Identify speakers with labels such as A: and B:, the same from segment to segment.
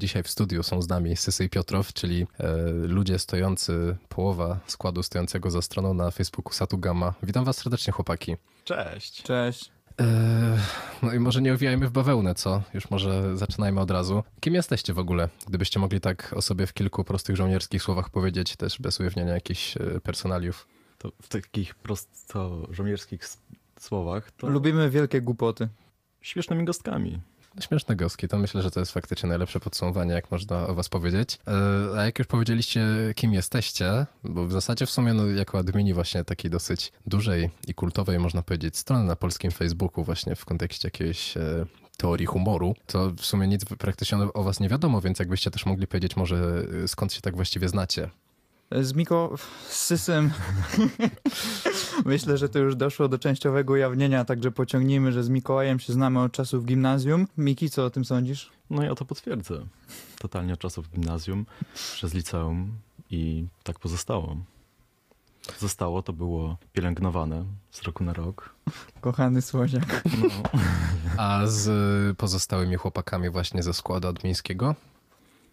A: Dzisiaj w studiu są z nami Sysy i Piotrow, czyli e, ludzie stojący, połowa składu stojącego za stroną na Facebooku Satu Gamma. Witam was serdecznie, chłopaki.
B: Cześć.
C: Cześć.
A: E, no i może nie owijajmy w bawełnę, co? Już może zaczynajmy od razu. Kim jesteście w ogóle? Gdybyście mogli tak o sobie w kilku prostych żołnierskich słowach powiedzieć, też bez ujawniania jakichś e, personaliów.
B: To w takich prosto żołnierskich słowach to
C: Lubimy wielkie głupoty.
B: śmiesznymi gostkami.
A: Śmieszne gąski, to myślę, że to jest faktycznie najlepsze podsumowanie, jak można o was powiedzieć. E, A jak już powiedzieliście, kim jesteście, bo w zasadzie w sumie no, jako admini właśnie takiej dosyć dużej i kultowej, można powiedzieć, strony na polskim Facebooku właśnie w kontekście jakiejś e, teorii humoru, to w sumie nic praktycznie o was nie wiadomo, więc jakbyście też mogli powiedzieć może e, skąd się tak właściwie znacie.
C: Z Miko, z Sysem. Myślę, że to już doszło do częściowego ujawnienia, także pociągnijmy, że z Mikołajem się znamy od czasów gimnazjum. Miki, co o tym sądzisz?
B: No ja to potwierdzę. Totalnie od czasów gimnazjum, przez liceum i tak pozostało. Zostało, to było pielęgnowane z roku na rok.
C: Kochany słodziak.
B: No,
A: A z pozostałymi chłopakami właśnie ze składu admińskiego?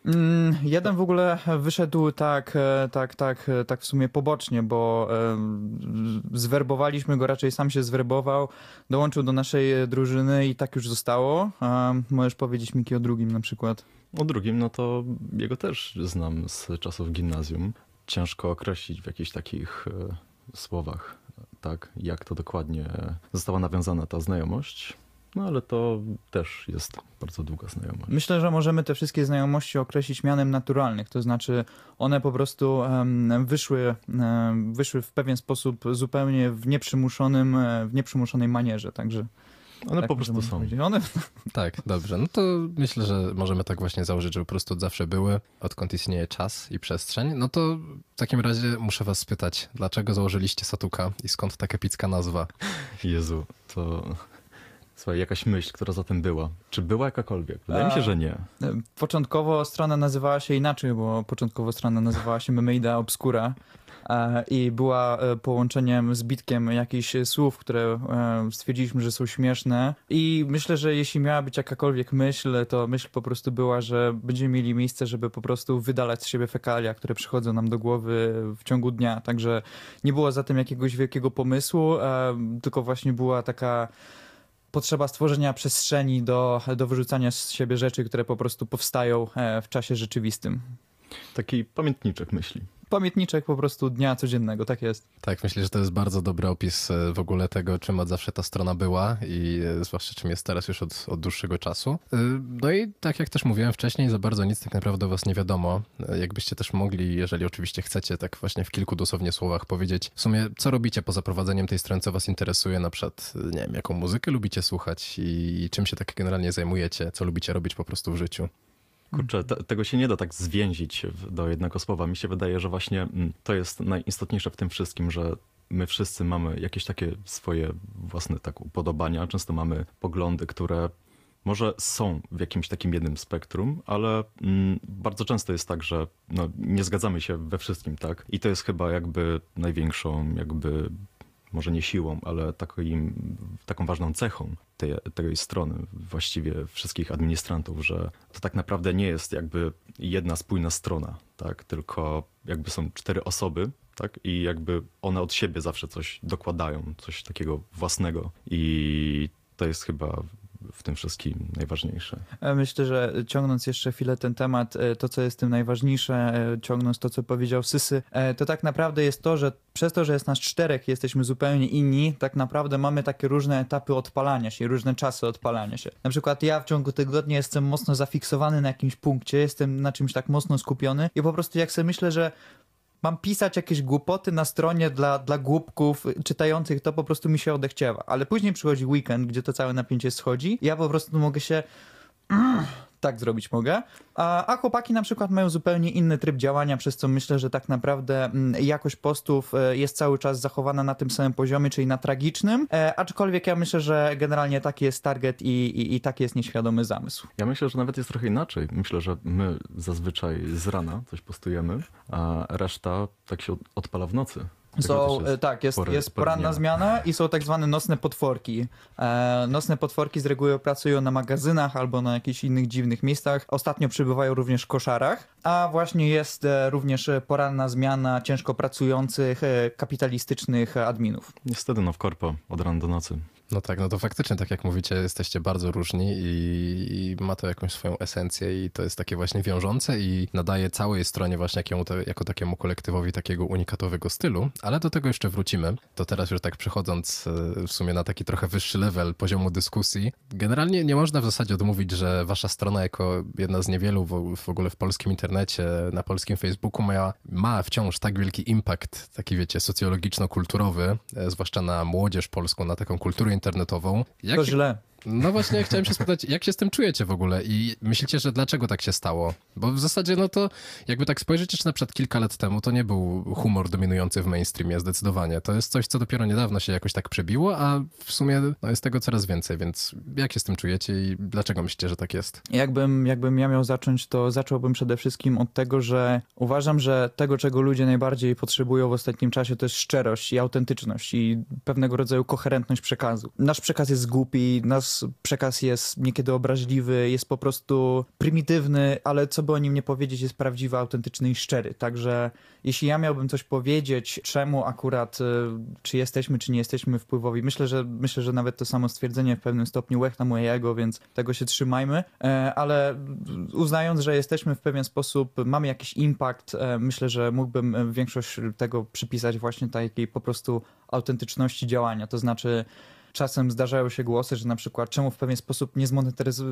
C: Mm, jeden w ogóle wyszedł tak, e, tak, tak, e, tak w sumie pobocznie, bo zwerbowaliśmy go, raczej sam się zwerbował, dołączył do naszej e, drużyny i tak już zostało. Możesz powiedzieć Miki o drugim na przykład.
B: o drugim, no to jego też znam z czasów gimnazjum. Ciężko określić w jakichś takich słowach, tak, jak to dokładnie została nawiązana ta znajomość. No ale to też jest bardzo długa znajomość.
C: Myślę, że możemy te wszystkie znajomości określić mianem naturalnych, to znaczy one po prostu wyszły, wyszły w pewien sposób zupełnie w nieprzymuszonym, e, w nieprzymuszonej manierze, także
B: One
C: tak
B: po prostu są.
C: One,
A: Tak, dobrze. No to myślę, że możemy tak właśnie założyć, że po prostu od zawsze były, odkąd istnieje czas i przestrzeń. No to w takim razie muszę was spytać, dlaczego założyliście Satuka i skąd tak epicka nazwa?
B: Jezu, to... Słuchaj, jakaś myśl, która za tym była. Czy była jakakolwiek? Wydaje mi się,
C: A-
B: że nie.
C: e, początkowo strona nazywała się inaczej, bo początkowo strona nazywała się Memeida Obscura e, i była e, połączeniem, zbitkiem jakichś słów, które stwierdziliśmy, że są śmieszne i myślę, że jeśli miała być jakakolwiek myśl, to myśl po prostu była, że będziemy mieli miejsce, żeby po prostu wydalać z siebie fekalia, które przychodzą nam do głowy w ciągu dnia, także nie było za tym jakiegoś wielkiego pomysłu, tylko właśnie była taka potrzeba stworzenia przestrzeni do, do wyrzucania z siebie rzeczy, które po prostu powstają e, w czasie rzeczywistym.
B: Taki pamiętniczek myśli.
C: Pamiętniczek po prostu dnia codziennego, tak jest.
A: Tak, myślę, że to jest bardzo dobry opis e, w ogóle tego, czym od zawsze ta strona była i e, zwłaszcza czym jest teraz już od, od dłuższego czasu. E, No i tak jak też mówiłem wcześniej, za bardzo nic tak naprawdę o was nie wiadomo. Jakbyście też mogli, jeżeli oczywiście chcecie, tak właśnie w kilku dosłownie słowach powiedzieć, w sumie co robicie poza prowadzeniem tej strony, co was interesuje, na przykład, nie wiem, jaką muzykę lubicie słuchać i czym się tak generalnie zajmujecie, co lubicie robić po prostu w życiu.
B: Kurczę, te, tego się nie da tak zwięzić do jednego słowa. Mi się wydaje, że właśnie mm, to jest najistotniejsze w tym wszystkim, że my wszyscy mamy jakieś takie swoje własne tak upodobania. Często mamy poglądy, które może są w jakimś takim jednym spektrum, ale mm, bardzo często jest tak, że no, nie zgadzamy się we wszystkim, tak? I to jest chyba jakby największą, jakby może nie siłą, ale takim, taką ważną cechą tej, tej strony, właściwie wszystkich administrantów, że to tak naprawdę nie jest jakby jedna spójna strona, tak? Tylko jakby są cztery osoby, tak? I jakby one od siebie zawsze coś dokładają, coś takiego własnego. I to jest chyba w tym wszystkim najważniejsze.
C: E, Myślę, że ciągnąc jeszcze chwilę ten temat, e, to co jest tym najważniejsze, e, ciągnąc to, co powiedział Sysy, to tak naprawdę jest to, że przez to, że jest nas czterech, jesteśmy zupełnie inni, tak naprawdę mamy takie różne etapy odpalania się, różne czasy odpalania się. Na przykład ja w ciągu tygodnia jestem mocno zafiksowany na jakimś punkcie, jestem na czymś tak mocno skupiony i po prostu jak sobie myślę, że mam pisać jakieś głupoty na stronie dla, dla głupków czytających, to po prostu mi się odechciewa. Ale później przychodzi weekend, gdzie to całe napięcie schodzi. Ja po prostu mogę się tak zrobić mogę. A, a chłopaki na przykład mają zupełnie inny tryb działania, przez co myślę, że tak naprawdę mm, jakość postów e, jest cały czas zachowana na tym samym poziomie, czyli na tragicznym. E, aczkolwiek ja myślę, że generalnie taki jest target i, i, i taki jest nieświadomy zamysł.
B: Ja myślę, że nawet jest trochę inaczej. Myślę, że my zazwyczaj z rana coś postujemy, a reszta tak się od- odpala w nocy.
C: Są,
B: jest
C: e, tak, jest,
B: pory-
C: jest poranna zmiana i są tak zwane nocne potworki. E, nocne potworki z reguły pracują na magazynach albo na jakichś innych dziwnych miejscach. Ostatnio przybywają również w koszarach, a właśnie jest e, również e, poranna zmiana ciężko pracujących, e, kapitalistycznych adminów.
B: Niestety, no w korpo, od rana do nocy.
A: No tak, no to faktycznie, tak jak mówicie, jesteście bardzo różni i, i ma to jakąś swoją esencję i to jest takie właśnie wiążące i nadaje całej stronie właśnie jakiemu, jako takiemu kolektywowi takiego unikatowego stylu, ale do tego jeszcze wrócimy. To teraz już tak przechodząc e, w sumie na taki trochę wyższy level poziomu dyskusji, generalnie nie można w zasadzie odmówić, że wasza strona jako jedna z niewielu w, w ogóle w polskim internecie, na polskim Facebooku ma, ma wciąż tak wielki impact, taki wiecie, socjologiczno-kulturowy, e, zwłaszcza na młodzież polską, na taką kulturę internetową. Jak
C: To źle.
A: No właśnie, chciałem się spytać, jak się z tym czujecie w ogóle i myślicie, że dlaczego tak się stało? Bo w zasadzie, no to jakby tak spojrzeć jeszcze na przykład kilka lat temu, to nie był humor dominujący w mainstreamie, zdecydowanie. To jest coś, co dopiero niedawno się jakoś tak przebiło, a w sumie no, jest tego coraz więcej, więc jak się z tym czujecie i dlaczego myślicie, że tak jest?
C: Jakbym, jakbym ja miał zacząć, to zacząłbym przede wszystkim od tego, że uważam, że tego, czego ludzie najbardziej potrzebują w ostatnim czasie, to jest szczerość i autentyczność i pewnego rodzaju koherentność przekazu. Nasz przekaz jest głupi, nasz przekaz jest niekiedy obraźliwy, jest po prostu prymitywny, ale co by o nim nie powiedzieć, jest prawdziwy, autentyczny i szczery. Także jeśli ja miałbym coś powiedzieć, czemu akurat, y, czy jesteśmy, czy nie jesteśmy wpływowi, myślę, że myślę, że nawet to samo stwierdzenie w pewnym stopniu łech na moje ego, więc tego się trzymajmy, E, ale uznając, że jesteśmy w pewien sposób, mamy jakiś impact, e, myślę, że mógłbym e, większość tego przypisać właśnie takiej po prostu autentyczności działania, to znaczy czasem zdarzają się głosy, że na przykład czemu w pewien sposób nie,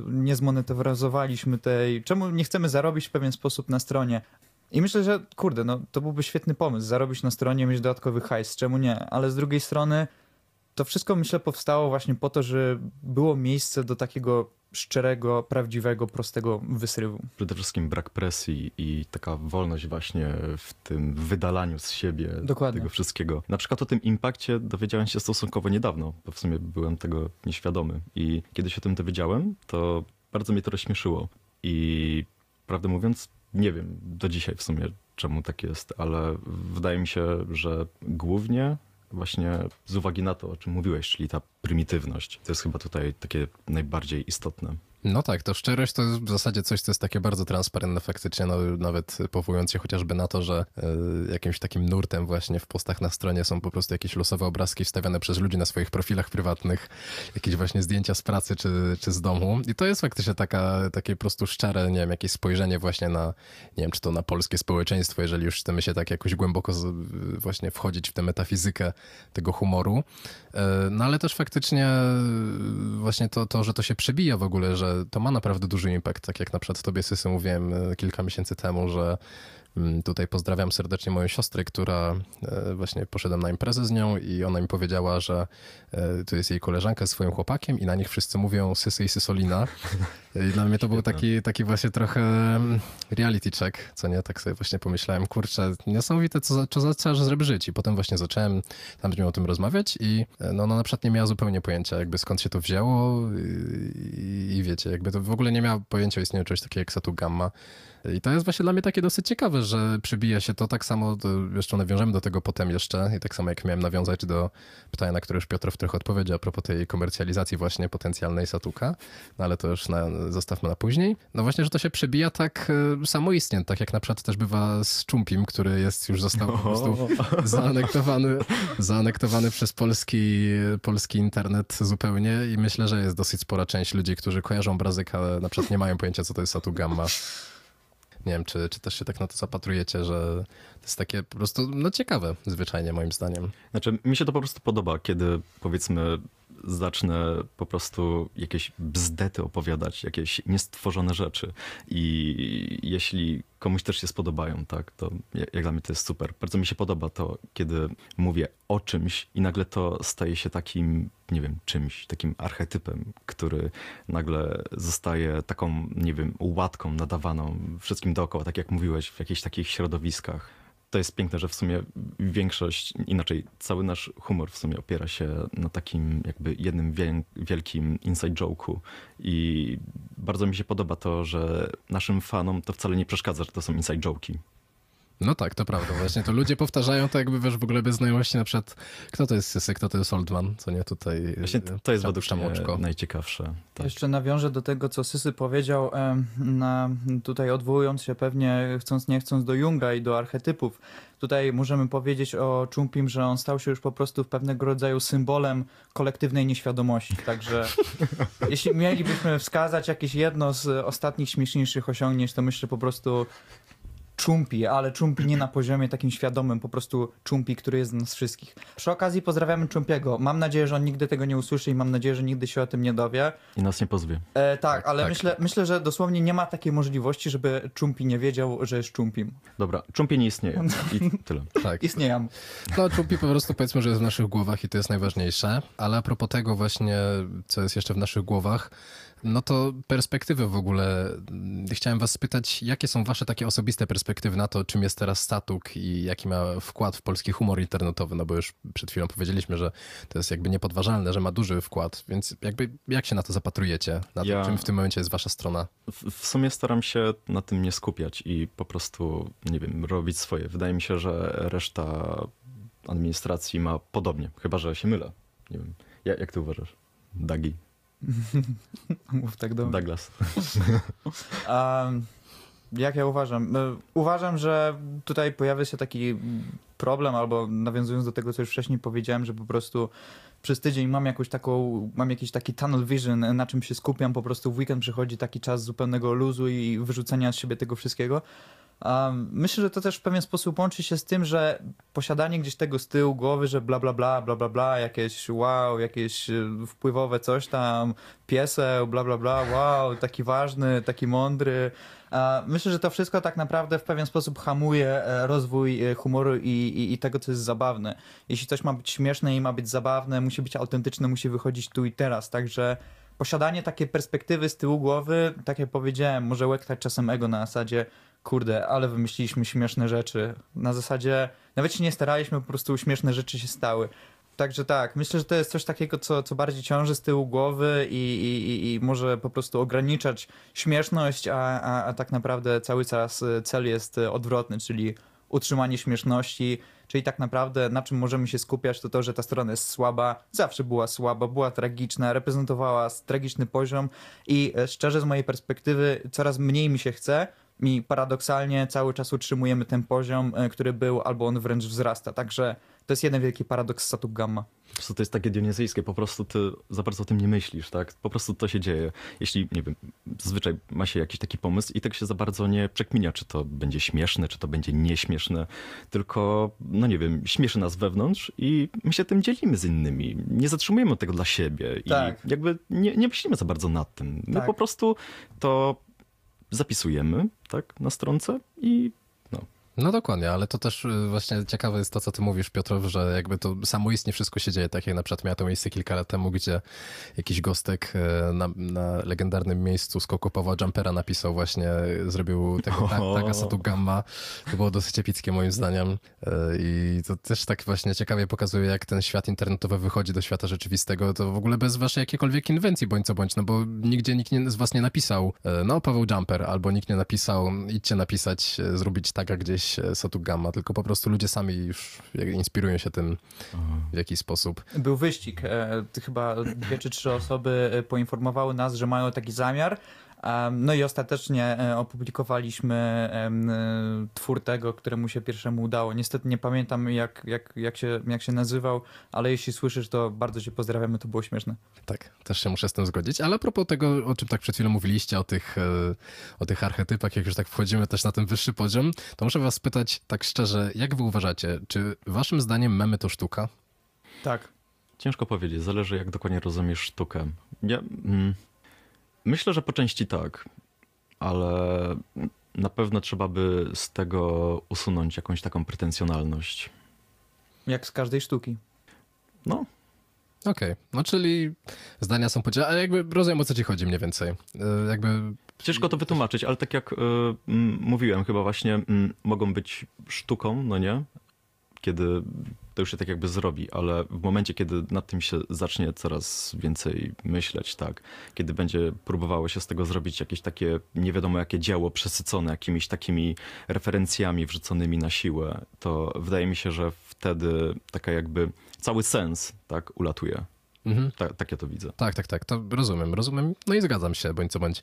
C: nie zmonetyzowaliśmy tej, czemu nie chcemy zarobić w pewien sposób na stronie. I myślę, że kurde, no to byłby świetny pomysł, zarobić na stronie, mieć dodatkowy hajs, czemu nie? Ale z drugiej strony to wszystko myślę powstało właśnie po to, że było miejsce do takiego szczerego, prawdziwego, prostego wysrywu.
B: Przede wszystkim brak presji i taka wolność właśnie w tym wydalaniu z siebie
C: Dokładnie.
B: tego wszystkiego. Na przykład o tym impakcie dowiedziałem się stosunkowo niedawno, bo w sumie byłem tego nieświadomy. I kiedy się o tym dowiedziałem, to bardzo mnie to rozśmieszyło. I prawdę mówiąc, nie wiem do dzisiaj w sumie, czemu tak jest, ale wydaje mi się, że głównie właśnie z uwagi na to, o czym mówiłeś, czyli ta prymitywność. To jest chyba tutaj takie najbardziej istotne.
A: No tak, to szczerość to jest w zasadzie coś, co jest takie bardzo transparentne faktycznie, no, nawet powołując się chociażby na to, że y, jakimś takim nurtem właśnie w postach na stronie są po prostu jakieś losowe obrazki wstawiane przez ludzi na swoich profilach prywatnych, jakieś właśnie zdjęcia z pracy czy, czy z domu. I to jest faktycznie taka, takie po prostu szczere, nie wiem, jakieś spojrzenie właśnie na, nie wiem, czy to na polskie społeczeństwo, jeżeli już chcemy się tak jakoś głęboko z, właśnie wchodzić w tę metafizykę tego humoru, Y, no ale też faktycznie y, właśnie to, to, że to się przebija w ogóle, że to ma naprawdę duży impact, tak jak na przykład tobie Sysy mówiłem e, kilka miesięcy temu, że tutaj pozdrawiam serdecznie moją siostrę, która e, właśnie poszedłem na imprezę z nią i ona mi powiedziała, że e, to jest jej koleżanka z swoim chłopakiem i na nich wszyscy mówią Sysy i Sysolina. I dla mnie to był taki, taki właśnie trochę mm, reality check, co nie? Tak sobie właśnie pomyślałem, kurczę, niesamowite, co, za- co zaczynasz żyć. I potem właśnie zacząłem tam z nią o tym rozmawiać i e, no, ona na przykład nie miała zupełnie pojęcia, jakby skąd się to wzięło i, i wiecie, jakby to w ogóle nie miała pojęcia o istnieniu czegoś takiego jak Satu Gamma. I to jest właśnie dla mnie takie dosyć ciekawe, że przybija się to tak samo, to jeszcze nawiążemy do tego potem jeszcze i tak samo jak miałem nawiązać do pytania, na które już Piotr w trochę odpowiedział a propos tej komercjalizacji właśnie potencjalnej Satuka, no ale to już na, zostawmy na później. No właśnie, że to się przebija tak e, samoistnie, tak jak na przykład też bywa z Czumpim, który jest już został po prostu zaanektowany, zaanektowany przez polski, polski internet zupełnie i myślę, że jest dosyć spora część ludzi, którzy kojarzą Brazyk, ale na przykład nie mają pojęcia, co to jest Satu Gamma. Nie wiem, czy, czy też się tak na to zapatrujecie, że to jest takie po prostu no ciekawe zwyczajnie moim zdaniem.
B: Znaczy, mi się to po prostu podoba, kiedy powiedzmy zacznę po prostu jakieś bzdety opowiadać, jakieś niestworzone rzeczy i jeśli komuś też się spodobają, tak, to jak dla mnie to jest super. Bardzo mi się podoba to, kiedy mówię o czymś i nagle to staje się takim, nie wiem, czymś, takim archetypem, który nagle zostaje taką, nie wiem, łatką nadawaną wszystkim dookoła, tak jak mówiłeś, w jakichś takich środowiskach to jest piękne, że w sumie większość, inaczej cały nasz humor w sumie opiera się na takim jakby jednym wiel- wielkim inside joke'u i bardzo mi się podoba to, że naszym fanom to wcale nie przeszkadza, że to są inside joke'i.
A: No tak, to prawda. Właśnie to ludzie powtarzają to jakby wiesz w ogóle bez znajomości na przykład kto to jest Sysy, kto to jest Oldman, co nie tutaj.
B: Właśnie to, to jest według mnie
A: oczko.
B: najciekawsze. Tak.
C: Jeszcze nawiążę do tego, co Sysy powiedział, na, tutaj odwołując się pewnie chcąc nie chcąc do Junga i do archetypów. Tutaj możemy powiedzieć o Chumpim, że on stał się już po prostu pewnego rodzaju symbolem kolektywnej nieświadomości. Także jeśli mielibyśmy wskazać jakieś jedno z ostatnich śmieszniejszych osiągnięć, to myślę po prostu Czumpi, ale Czumpi nie na poziomie takim świadomym, po prostu Czumpi, który jest z nas wszystkich. Przy okazji pozdrawiamy Czumpiego. Mam nadzieję, że on nigdy tego nie usłyszy i mam nadzieję, że nigdy się o tym nie dowie.
B: I nas nie pozwie.
C: E, tak, ale
A: tak.
C: Myślę, myślę, że dosłownie nie ma takiej możliwości, żeby Czumpi nie wiedział, że jest Czumpim.
B: Dobra, czumpie nie istnieje. I tyle.
A: Tak.
C: Istnieją.
A: No, Czumpi po prostu powiedzmy, że jest w naszych głowach i to jest najważniejsze, ale a propos tego właśnie, co jest jeszcze w naszych głowach, no to perspektywy w ogóle. Chciałem was spytać, jakie są wasze takie osobiste perspektywy na to, czym jest teraz Statuk i jaki ma wkład w polski humor internetowy, no bo już przed chwilą powiedzieliśmy, że to jest jakby niepodważalne, że ma duży wkład, więc jakby jak się na to zapatrujecie? Na to,
B: Ja-
A: czym w tym momencie jest wasza strona?
B: W, w sumie staram się na tym nie skupiać i po prostu, nie wiem, robić swoje. Wydaje mi się, że reszta administracji ma podobnie, chyba że się mylę. Nie wiem. Ja, jak ty uważasz? Dagi,
C: Mów tak do mnie.
B: Douglas.
C: Um, jak ja uważam? E, Uważam, że tutaj pojawia się taki problem, albo nawiązując do tego, co już wcześniej powiedziałem, że po prostu przez tydzień mam jakąś taką, mam jakiś taki tunnel vision, na czym się skupiam, po prostu w weekend przychodzi taki czas zupełnego luzu i wyrzucenia z siebie tego wszystkiego. Myślę, że to też w pewien sposób łączy się z tym, że posiadanie gdzieś tego z tyłu głowy, że bla bla bla, bla bla bla, jakieś wow, jakieś e, wpływowe coś tam, pieseł, bla bla bla, wow, taki ważny, taki mądry. Myślę, że to wszystko tak naprawdę w pewien sposób hamuje e, rozwój e, humoru i, i, i tego, co jest zabawne. Jeśli coś ma być śmieszne i ma być zabawne, musi być autentyczne, musi wychodzić tu i teraz. Także posiadanie takiej perspektywy z tyłu głowy, tak jak powiedziałem, może łektać czasem ego na zasadzie kurde, ale wymyśliliśmy śmieszne rzeczy. Na zasadzie nawet się nie staraliśmy, po prostu śmieszne rzeczy się stały. Także tak, myślę, że to jest coś takiego, co, co bardziej ciąży z tyłu głowy i, i, i- może po prostu ograniczać śmieszność, a, a, a tak naprawdę cały czas y, cel jest y, odwrotny, czyli utrzymanie śmieszności, czyli tak naprawdę na czym możemy się skupiać, to to, że ta strona jest słaba, zawsze była słaba, była tragiczna, reprezentowała tragiczny poziom i e, szczerze z mojej perspektywy coraz mniej mi się chce, i paradoksalnie cały czas utrzymujemy ten poziom, e, który był, albo on wręcz wzrasta. Także to jest jeden wielki paradoks Satu Gamma.
B: Po prostu to jest takie dionizyjskie, po prostu ty za bardzo o tym nie myślisz, tak? Po prostu to się dzieje. Jeśli, nie wiem, zazwyczaj ma się jakiś taki pomysł i tak się za bardzo nie przekminia, czy to będzie śmieszne, czy to będzie nieśmieszne, tylko, no nie wiem, śmieszy nas wewnątrz i my się tym dzielimy z innymi. Nie zatrzymujemy tego dla siebie
C: Tak.
B: i jakby nie, nie myślimy za bardzo nad tym. My
C: Tak.
B: po prostu to zapisujemy, tak, na stronce i no,
A: dokładnie, ale to też y, właśnie ciekawe jest to, co ty mówisz, Piotrow, że jakby to samoistnie wszystko się dzieje, tak jak na przykład miało to miejsce kilka lat temu, gdzie jakiś gostek e, na, na legendarnym miejscu skoku Pawła Jumpera napisał właśnie, e, zrobił tego ta, taka Satu Gamma. To było dosyć epickie moim zdaniem. I to też tak właśnie ciekawie pokazuje, jak ten świat internetowy wychodzi do świata rzeczywistego, to w ogóle bez waszej jakiejkolwiek inwencji, bądź co bądź, no bo nigdzie nikt nie, z was nie napisał, no Paweł Jumper, albo nikt nie napisał, idźcie napisać, zrobić taka gdzieś e, Satu Gamma, tylko po prostu ludzie sami już inspirują się tym w jakiś sposób.
C: Był wyścig. e, Chyba dwie czy trzy osoby e, poinformowały nas, że mają taki zamiar. No i ostatecznie e, opublikowaliśmy e, twór tego, któremu się pierwszemu udało. Niestety nie pamiętam jak, jak, jak, się, jak się nazywał, ale jeśli słyszysz, to bardzo cię pozdrawiamy, to było śmieszne.
A: Tak, też się muszę z tym zgodzić, ale a propos tego, o czym tak przed chwilą mówiliście, o tych, e, o tych archetypach, jak już tak wchodzimy też na ten wyższy poziom, to muszę was spytać tak szczerze, jak wy uważacie, czy waszym zdaniem memy to sztuka?
C: Tak.
B: Ciężko powiedzieć, zależy jak dokładnie rozumiesz sztukę. Ja, mm, myślę, że po części tak, ale na pewno trzeba by z tego usunąć jakąś taką pretensjonalność.
C: Jak z każdej sztuki.
B: No,
A: Okej, no czyli zdania są podzielone, ale jakby rozumiem o co ci chodzi mniej więcej. E, Jakby
B: ciężko to wytłumaczyć, ale tak jak y, mm, mówiłem, chyba właśnie mogą być sztuką, no nie? Kiedy to już się tak jakby zrobi, ale w momencie, kiedy nad tym się zacznie coraz więcej myśleć, tak, kiedy będzie próbowało się z tego zrobić jakieś takie nie wiadomo jakie dzieło przesycone jakimiś takimi referencjami wrzuconymi na siłę, to wydaje mi się, że wtedy taka jakby cały sens tak ulatuje.
A: Mhm.
B: Ta, tak ja to widzę.
A: Tak, tak, tak, to rozumiem, rozumiem. No i zgadzam się, bądź co bądź.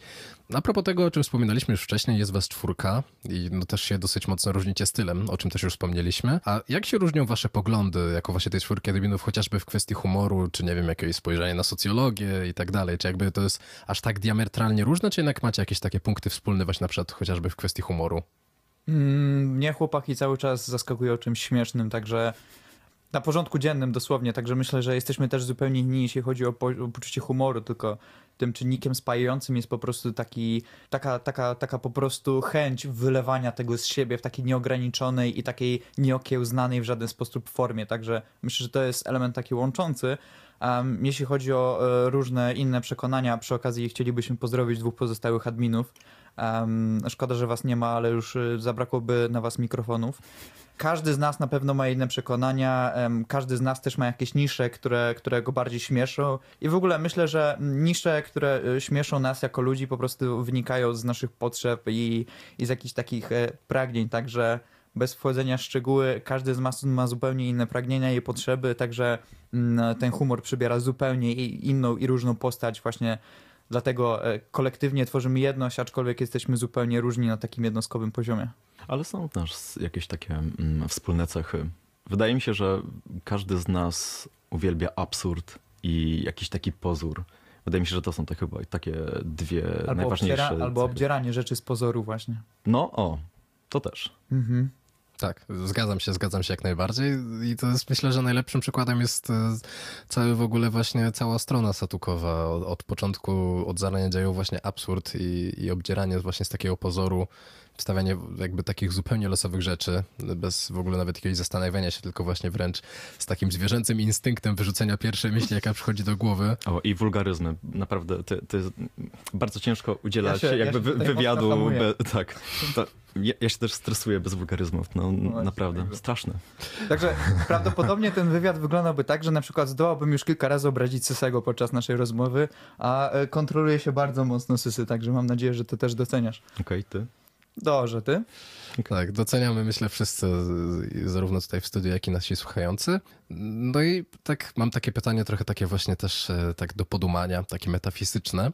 A: A propos tego, o czym wspominaliśmy już wcześniej, jest was czwórka i no też się dosyć mocno różnicie stylem, o czym też już wspomnieliśmy. A jak się różnią wasze poglądy, jako właśnie tej czwórki adminów, chociażby w kwestii humoru, czy nie wiem, jakiegoś spojrzenia na socjologię i tak dalej? Czy jakby to jest aż tak diametralnie różne, czy jednak macie jakieś takie punkty wspólne właśnie na przykład chociażby w kwestii humoru?
C: Mm, Mnie chłopaki cały czas zaskakują czymś śmiesznym, także na porządku dziennym dosłownie, także myślę, że jesteśmy też zupełnie inni, jeśli chodzi o, po, o poczucie humoru, tylko tym czynnikiem spajającym jest po prostu taki, taka, taka, taka po prostu chęć wylewania tego z siebie w takiej nieograniczonej i takiej nieokiełznanej w żaden sposób formie, także myślę, że to jest element taki łączący. Um, jeśli chodzi o e, różne inne przekonania, przy okazji chcielibyśmy pozdrowić dwóch pozostałych adminów. Um, szkoda, że was nie ma, ale już y, zabrakłoby na was mikrofonów. Każdy z nas na pewno ma inne przekonania, każdy z nas też ma jakieś nisze, które, które go bardziej śmieszą. I w ogóle myślę, że nisze, które y, śmieszą nas jako ludzi, po prostu wynikają z naszych potrzeb i, i z jakichś takich e, pragnień. Także bez wchodzenia w szczegóły, każdy z nas ma zupełnie inne pragnienia i potrzeby, także mm, ten humor przybiera zupełnie inną i różną postać właśnie Dlatego e, kolektywnie tworzymy jedność, aczkolwiek jesteśmy zupełnie różni na takim jednostkowym poziomie.
B: Ale są też jakieś takie mm, wspólne cechy. Wydaje mi się, że każdy z nas uwielbia absurd i jakiś taki pozór. Wydaje mi się, że to są te chyba takie dwie
C: Albo,
B: najważniejsze.
C: obciera, albo
B: cechy.
C: obdzieranie rzeczy z pozoru właśnie.
B: No, o, to też.
C: Mhm.
A: Tak, zgadzam się, zgadzam się jak najbardziej i to jest myślę, że najlepszym przykładem jest e, cały w ogóle właśnie cała strona Satukowa od, od początku, od zarania dziejów właśnie absurd i, i obdzieranie właśnie z takiego pozoru, wstawianie jakby takich zupełnie losowych rzeczy, bez w ogóle nawet jakiegoś zastanawiania się, tylko właśnie wręcz z takim zwierzęcym instynktem wyrzucenia pierwszej myśli, jaka przychodzi do głowy.
B: O, i wulgaryzmy. Naprawdę, to, to jest bardzo ciężko udzielać
C: Ja się- ja
B: jakby
C: tutaj
B: wywiadu. Be, tak. To, ja, ja się też stresuję bez wulgaryzmów. No,
C: właśnie,
B: naprawdę.
C: jakby.
B: Straszne.
C: Także prawdopodobnie ten wywiad wyglądałby tak, że na przykład zdołałbym już kilka razy obrazić Sysego podczas naszej rozmowy, a e, kontroluje się bardzo mocno Sysy, także mam nadzieję, że ty też doceniasz.
B: Okej, ty?
C: Dobrze, ty?
A: Tak, doceniamy myślę wszyscy, zarówno tutaj w studiu, jak i nasi słuchający. No i tak mam takie pytanie trochę takie właśnie też e, tak do podumania, takie metafizyczne.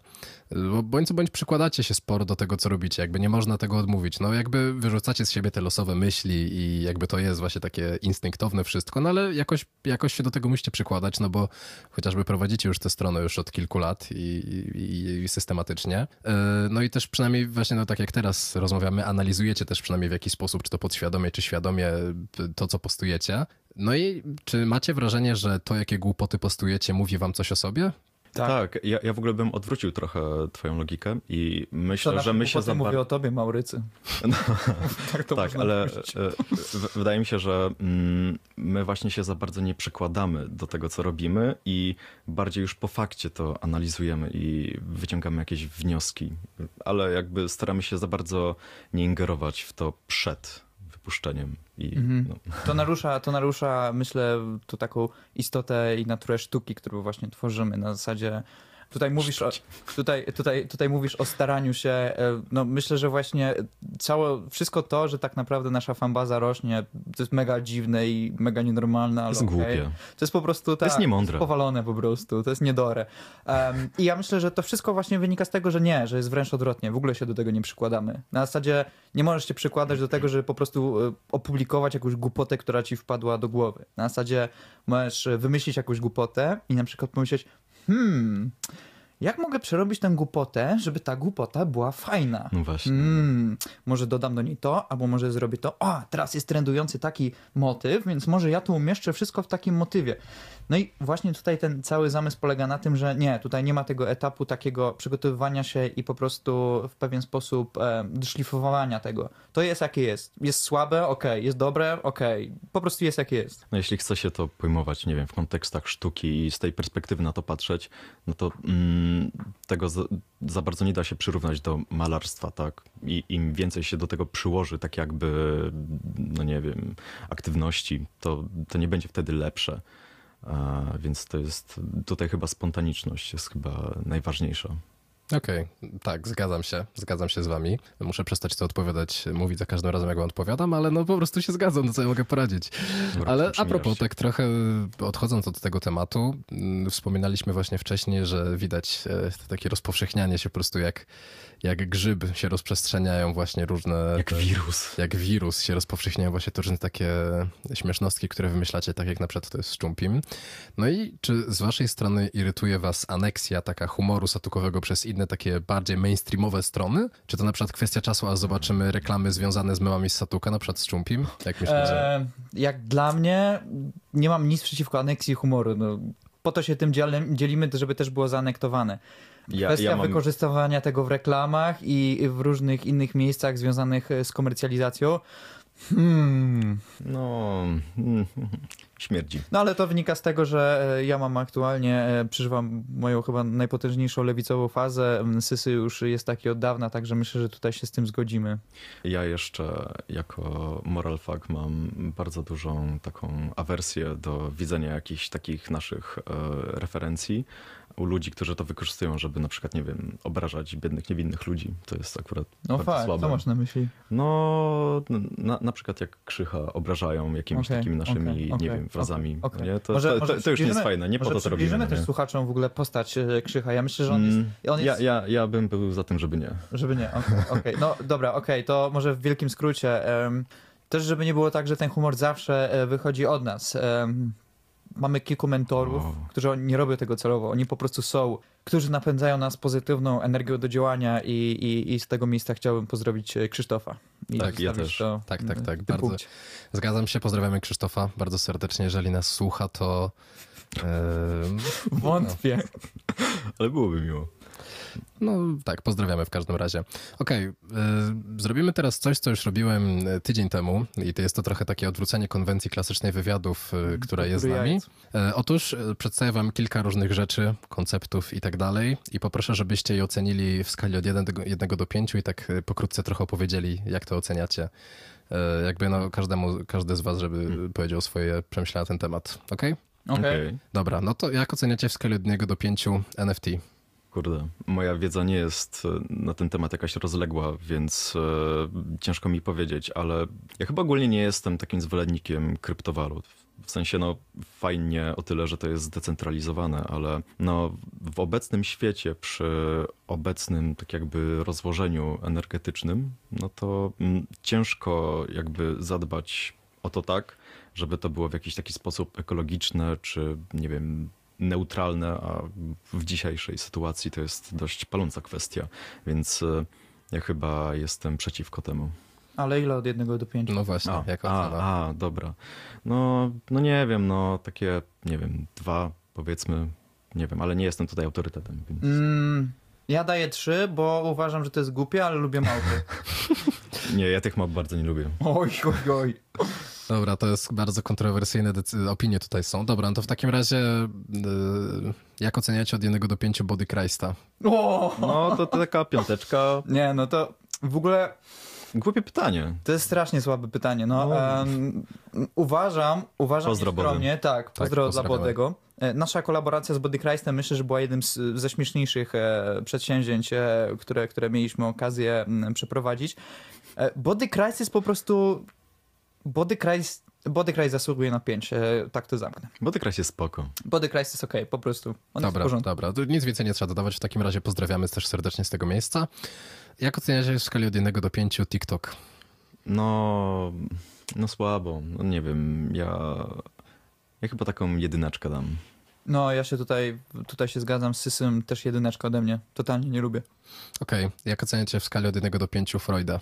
A: Bo bądź co bądź przykładacie się sporo do tego, co robicie, jakby nie można tego odmówić. No jakby wyrzucacie z siebie te losowe myśli i jakby to jest właśnie takie instynktowne wszystko, no ale jakoś, jakoś się do tego musicie przykładać, no bo chociażby prowadzicie już tę stronę już od kilku lat i, i, i systematycznie. E, No i też przynajmniej właśnie no tak jak teraz rozmawiamy, analizujecie też przynajmniej w jakiś sposób, czy to podświadomie, czy świadomie to, co postujecie. No i czy macie wrażenie, że to, jakie głupoty postujecie, mówi wam coś o sobie?
B: Tak, ja, ja w ogóle bym odwrócił trochę twoją logikę i myślę, że my się za
C: mówię
B: bar-
C: o tobie, Maurycy. tak to
B: tak, ale e, w- wydaje mi się, że mm, my właśnie się za bardzo nie przykładamy do tego, co robimy i bardziej już po fakcie to analizujemy i wyciągamy jakieś wnioski, ale jakby staramy się za bardzo nie ingerować w to przed I,
C: Mhm.
B: no,
C: To narusza, to narusza, myślę, tu taką istotę i naturę sztuki, którą właśnie tworzymy. Na zasadzie tutaj mówisz o, tutaj, tutaj, tutaj mówisz o staraniu się. e, No myślę, że właśnie całe, wszystko to, że tak naprawdę nasza fanbaza rośnie, to jest mega dziwne i mega nienormalne, ale
B: jest
C: okej.
B: głupie.
C: To jest po prostu tak,
B: jest niemądre.
C: powalone po prostu, to jest niedore. Um, I ja myślę, że to wszystko właśnie wynika z tego, że nie, że jest wręcz odwrotnie, w ogóle się do tego nie przykładamy. Na zasadzie nie możesz się przykładać do tego, żeby po prostu e, opublikować jakąś głupotę, która ci wpadła do głowy. Na zasadzie możesz e, wymyślić jakąś głupotę i na przykład pomyśleć, hmm, jak mogę przerobić tę głupotę, żeby ta głupota była fajna?
B: No właśnie.
C: Mm, może dodam do niej to, albo może zrobię to. O, teraz jest trendujący taki motyw, więc może ja tu umieszczę wszystko w takim motywie. No i właśnie tutaj ten cały zamysł polega na tym, że nie, tutaj nie ma tego etapu takiego przygotowywania się i po prostu w pewien sposób e, szlifowania tego. To jest jakie jest. Jest słabe, okej, jest dobre, okej. Po prostu jest jakie jest.
B: No jeśli chce się to pojmować, nie wiem, w kontekstach sztuki i z tej perspektywy na to patrzeć, no to mm, tego za, za bardzo nie da się przyrównać do malarstwa, tak? I im więcej się do tego przyłoży, tak jakby, no nie wiem, aktywności, to, to nie będzie wtedy lepsze. A, więc to jest, tutaj chyba spontaniczność jest chyba najważniejsza.
A: Okej, tak, zgadzam się, zgadzam się z wami. Muszę przestać to odpowiadać, mówić za każdym razem, jak wam odpowiadam, ale no po prostu się zgadzam, no co ja mogę poradzić.
B: Dobra,
A: Ale a propos, tak trochę odchodząc od tego tematu, mm, wspominaliśmy właśnie wcześniej, że widać e, takie rozpowszechnianie się po prostu jak, jak grzyb się rozprzestrzeniają właśnie różne...
B: Jak
A: te-
B: wirus.
A: jak wirus się rozpowszechniają właśnie te różne takie śmiesznostki, które wymyślacie, tak jak na przykład to jest z Czumpim. No i czy z waszej strony irytuje was aneksja taka humoru satukowego przez inne takie bardziej mainstreamowe strony? Czy to na przykład kwestia czasu, a zobaczymy reklamy związane z memami z Satuka, na przykład z Czumpim? Jak myślicie?
C: E, jak dla mnie, nie mam nic przeciwko aneksji humoru. No, po to się tym dzielimy, żeby też było zaanektowane.
B: Ja,
C: Kwestia
B: ja mam,
C: wykorzystywania tego w reklamach i w różnych innych miejscach związanych e, z komercjalizacją. Hmm.
B: no, mm, śmierdzi.
C: No ale to wynika z tego, że e, ja mam aktualnie, e, przeżywam moją chyba najpotężniejszą lewicową fazę. Sysy już jest taki od dawna, także myślę, że tutaj się z tym zgodzimy.
B: Ja jeszcze jako moral fuck mam bardzo dużą taką awersję do widzenia jakichś takich naszych e, referencji u ludzi, którzy to wykorzystują, żeby na przykład, nie wiem, obrażać biednych, niewinnych ludzi. To jest akurat
C: No fakt,
B: słabe.
C: co masz na myśli?
B: No, na, na przykład jak Krzycha obrażają jakimiś
C: Okej,
B: takimi naszymi,
C: okej,
B: nie wiem, frazami.
C: okej.
B: Nie? To,
C: Może-
B: to,
C: może
B: to, to już nie jest fajne, nie po to to robimy.
C: też
B: nie?
C: słuchaczom w ogóle postać e, Krzycha. Ja myślę, że on jest...
B: Mm,
C: On jest
B: ja, ja, ja bym był za tym, żeby nie.
C: Żeby nie, okej. No dobra, okej, to może w wielkim skrócie. em, też, żeby nie było tak, że ten humor zawsze e, wychodzi od nas. Em, mamy kilku mentorów, którzy nie robią tego celowo, oni po prostu są, którzy napędzają nas pozytywną energią do działania i, i, i z tego miejsca chciałbym pozdrowić e, Krzysztofa. I
B: Tak, ja też.
C: To,
A: Tak, tak,
C: mm,
A: tak, bardzo.
C: punkcie.
A: Zgadzam się, pozdrawiamy Krzysztofa bardzo serdecznie. Jeżeli nas słucha, to... em,
C: Wątpię.
B: Ale byłoby miło.
A: No tak, pozdrawiamy w każdym razie. Okej, y, zrobimy teraz coś, co już robiłem y, tydzień temu i to jest to trochę takie odwrócenie konwencji klasycznej wywiadów, y, która jest z nami. E, Otóż y, przedstawię wam kilka różnych rzeczy, konceptów i tak dalej i poproszę, żebyście je ocenili w skali od 1 do, 1 do 5 i tak y, pokrótce trochę opowiedzieli, jak to oceniacie. E, Jakby no każdemu, każdy z was, żeby powiedział swoje przemyślenia na ten temat. Okej?
C: Okej.
B: Okej.
A: Dobra, no to jak oceniacie w skali od 1 do 5 NFT?
B: Kurde, moja wiedza nie jest e, na ten temat jakaś rozległa, więc e, ciężko mi powiedzieć, ale ja chyba ogólnie nie jestem takim zwolennikiem kryptowalut. W sensie, no fajnie o tyle, że to jest zdecentralizowane, ale no w obecnym świecie, przy obecnym tak jakby rozłożeniu energetycznym, no to mm, ciężko jakby zadbać o to tak, żeby to było w jakiś taki sposób ekologiczne, czy nie wiem, neutralne, a w dzisiejszej sytuacji to jest dość paląca kwestia, więc e, ja chyba jestem przeciwko temu.
C: Ale ile od jednego do pięciu?
A: No właśnie,
B: A,
A: jak ocena?
B: a, a, dobra. No, no nie wiem, no takie, nie wiem, dwa powiedzmy, nie wiem, ale nie jestem tutaj autorytetem. Więc...
C: Mm, ja daję trzy, bo uważam, że to jest głupie, ale lubię małpy.
B: Nie, ja tych map bardzo nie lubię.
C: Oj, oj, oj.
A: Dobra, to jest bardzo kontrowersyjne opinie tutaj są. Dobra, no to w takim razie yy, jak oceniacie od 1 do 5 Body Christa?
C: O!
B: No, to, to taka piąteczka.
C: Nie, no to w ogóle
B: Głupie pytanie.
C: to jest strasznie słabe pytanie. No,
B: No.
C: em, uważam, uważam
B: Pozdro,
C: nieskromnie, tak, pozdro dla
A: pozdrawiamy.
C: Bodego. E, Nasza kolaboracja z Body Christem myślę, że była jednym z, ze śmieszniejszych e, przedsięwzięć, e, które, które mieliśmy okazję m, przeprowadzić. E, Body Christ jest po prostu... Body Christ, Body Christ zasługuje na 5, tak to zamknę.
B: Bo ty jest spoko.
C: Body Christ jest okej, po prostu. On
A: Dobra, dobra, to nic więcej nie trzeba dodawać. W takim razie pozdrawiamy też serdecznie z tego miejsca. Jak oceniacie w skali od 1 do 5 TikTok?
B: No, no słabo. No nie wiem, ja, ja chyba taką jedyneczkę dam.
C: No, ja się tutaj, tutaj się zgadzam z Sysem, też jedyneczka ode mnie. Totalnie nie lubię.
A: Okej, jak oceniacie w skali od 1 do 5 Freuda?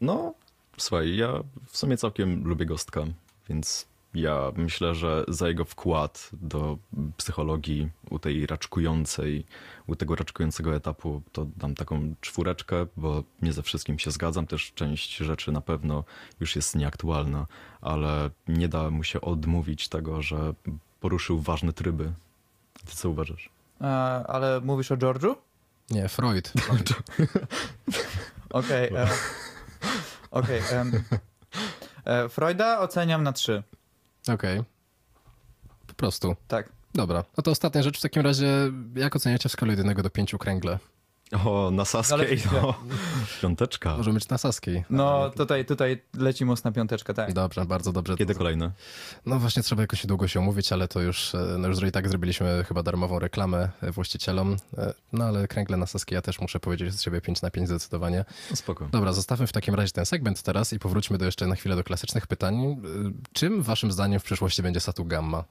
B: No, słuchaj, ja w sumie całkiem lubię Gostka, więc ja myślę, że za jego wkład do psychologii u tej raczkującej, u tego raczkującego etapu, to dam taką czwóreczkę, bo nie ze wszystkim się zgadzam. Też część rzeczy na pewno już jest nieaktualna, ale nie da mu się odmówić tego, że poruszył ważne tryby. Ty co uważasz?
C: E, ale mówisz o George'u?
A: Nie, Freud.
C: Okej. e, Okej. em, e, Freuda oceniam na 3.
A: Okej. Po prostu.
C: Tak.
A: Dobra. No to ostatnia rzecz w takim razie, jak oceniacie w skali od 1 do 5 kręgle?
B: O, na Saskiej,
C: gdzie.
B: no. Piąteczka.
A: Może być na Saskiej.
C: No tutaj, tutaj leci mocna piąteczka, tak.
A: Dobrze, bardzo dobrze.
B: Kiedy kolejne?
A: No właśnie trzeba jakoś długo się umówić, ale to już, e, no już i tak zrobiliśmy chyba darmową reklamę e, właścicielom. E, No ale kręgle na Saskiej ja też muszę powiedzieć z siebie 5 na 5 zdecydowanie.
B: No, spoko.
A: Dobra, zostawmy w takim razie ten segment teraz i powróćmy do jeszcze na chwilę do klasycznych pytań. Czym waszym zdaniem w przyszłości będzie Satu Gamma?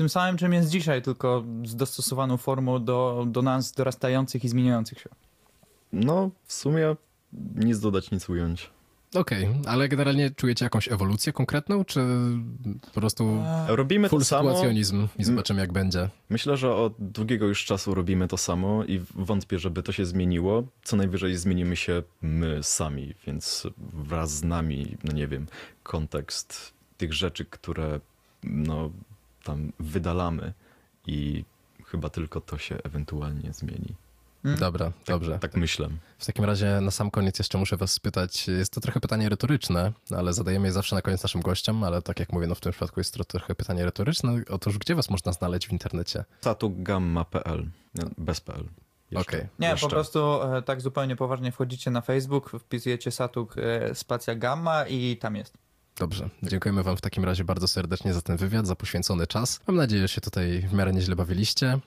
C: Tym samym, czym jest dzisiaj, tylko z dostosowaną formą do, do nas dorastających i zmieniających się.
B: No, w sumie nic dodać, nic ująć.
A: Okej, ale generalnie czujecie jakąś ewolucję konkretną, czy po prostu
B: Robimy
A: full
B: to samo.
A: sytuacjonizm i zobaczymy jak będzie?
B: Myślę, że od długiego już czasu robimy to samo i wątpię, żeby to się zmieniło. Co najwyżej zmienimy się my sami, więc wraz z nami, no nie wiem, kontekst tych rzeczy, które no tam wydalamy i chyba tylko to się ewentualnie zmieni.
A: Dobra, dobrze.
B: Tak myślę.
A: W takim razie na sam koniec jeszcze muszę was spytać, jest to trochę pytanie retoryczne, ale zadajemy je zawsze na koniec naszym gościom, ale tak jak mówię, no w tym przypadku jest to trochę pytanie retoryczne. Otóż gdzie was można znaleźć w internecie?
B: Satugamma.pl bez PL. Jeszcze.
A: Okej.
C: Nie,
B: Jeszcze.
C: po prostu e, tak zupełnie poważnie wchodzicie na Facebook, wpisujecie Satuk e, spacja gamma i tam jest.
A: Dobrze. Dziękujemy wam w takim razie bardzo serdecznie za ten wywiad, za poświęcony czas. Mam nadzieję, że się tutaj w miarę nieźle bawiliście.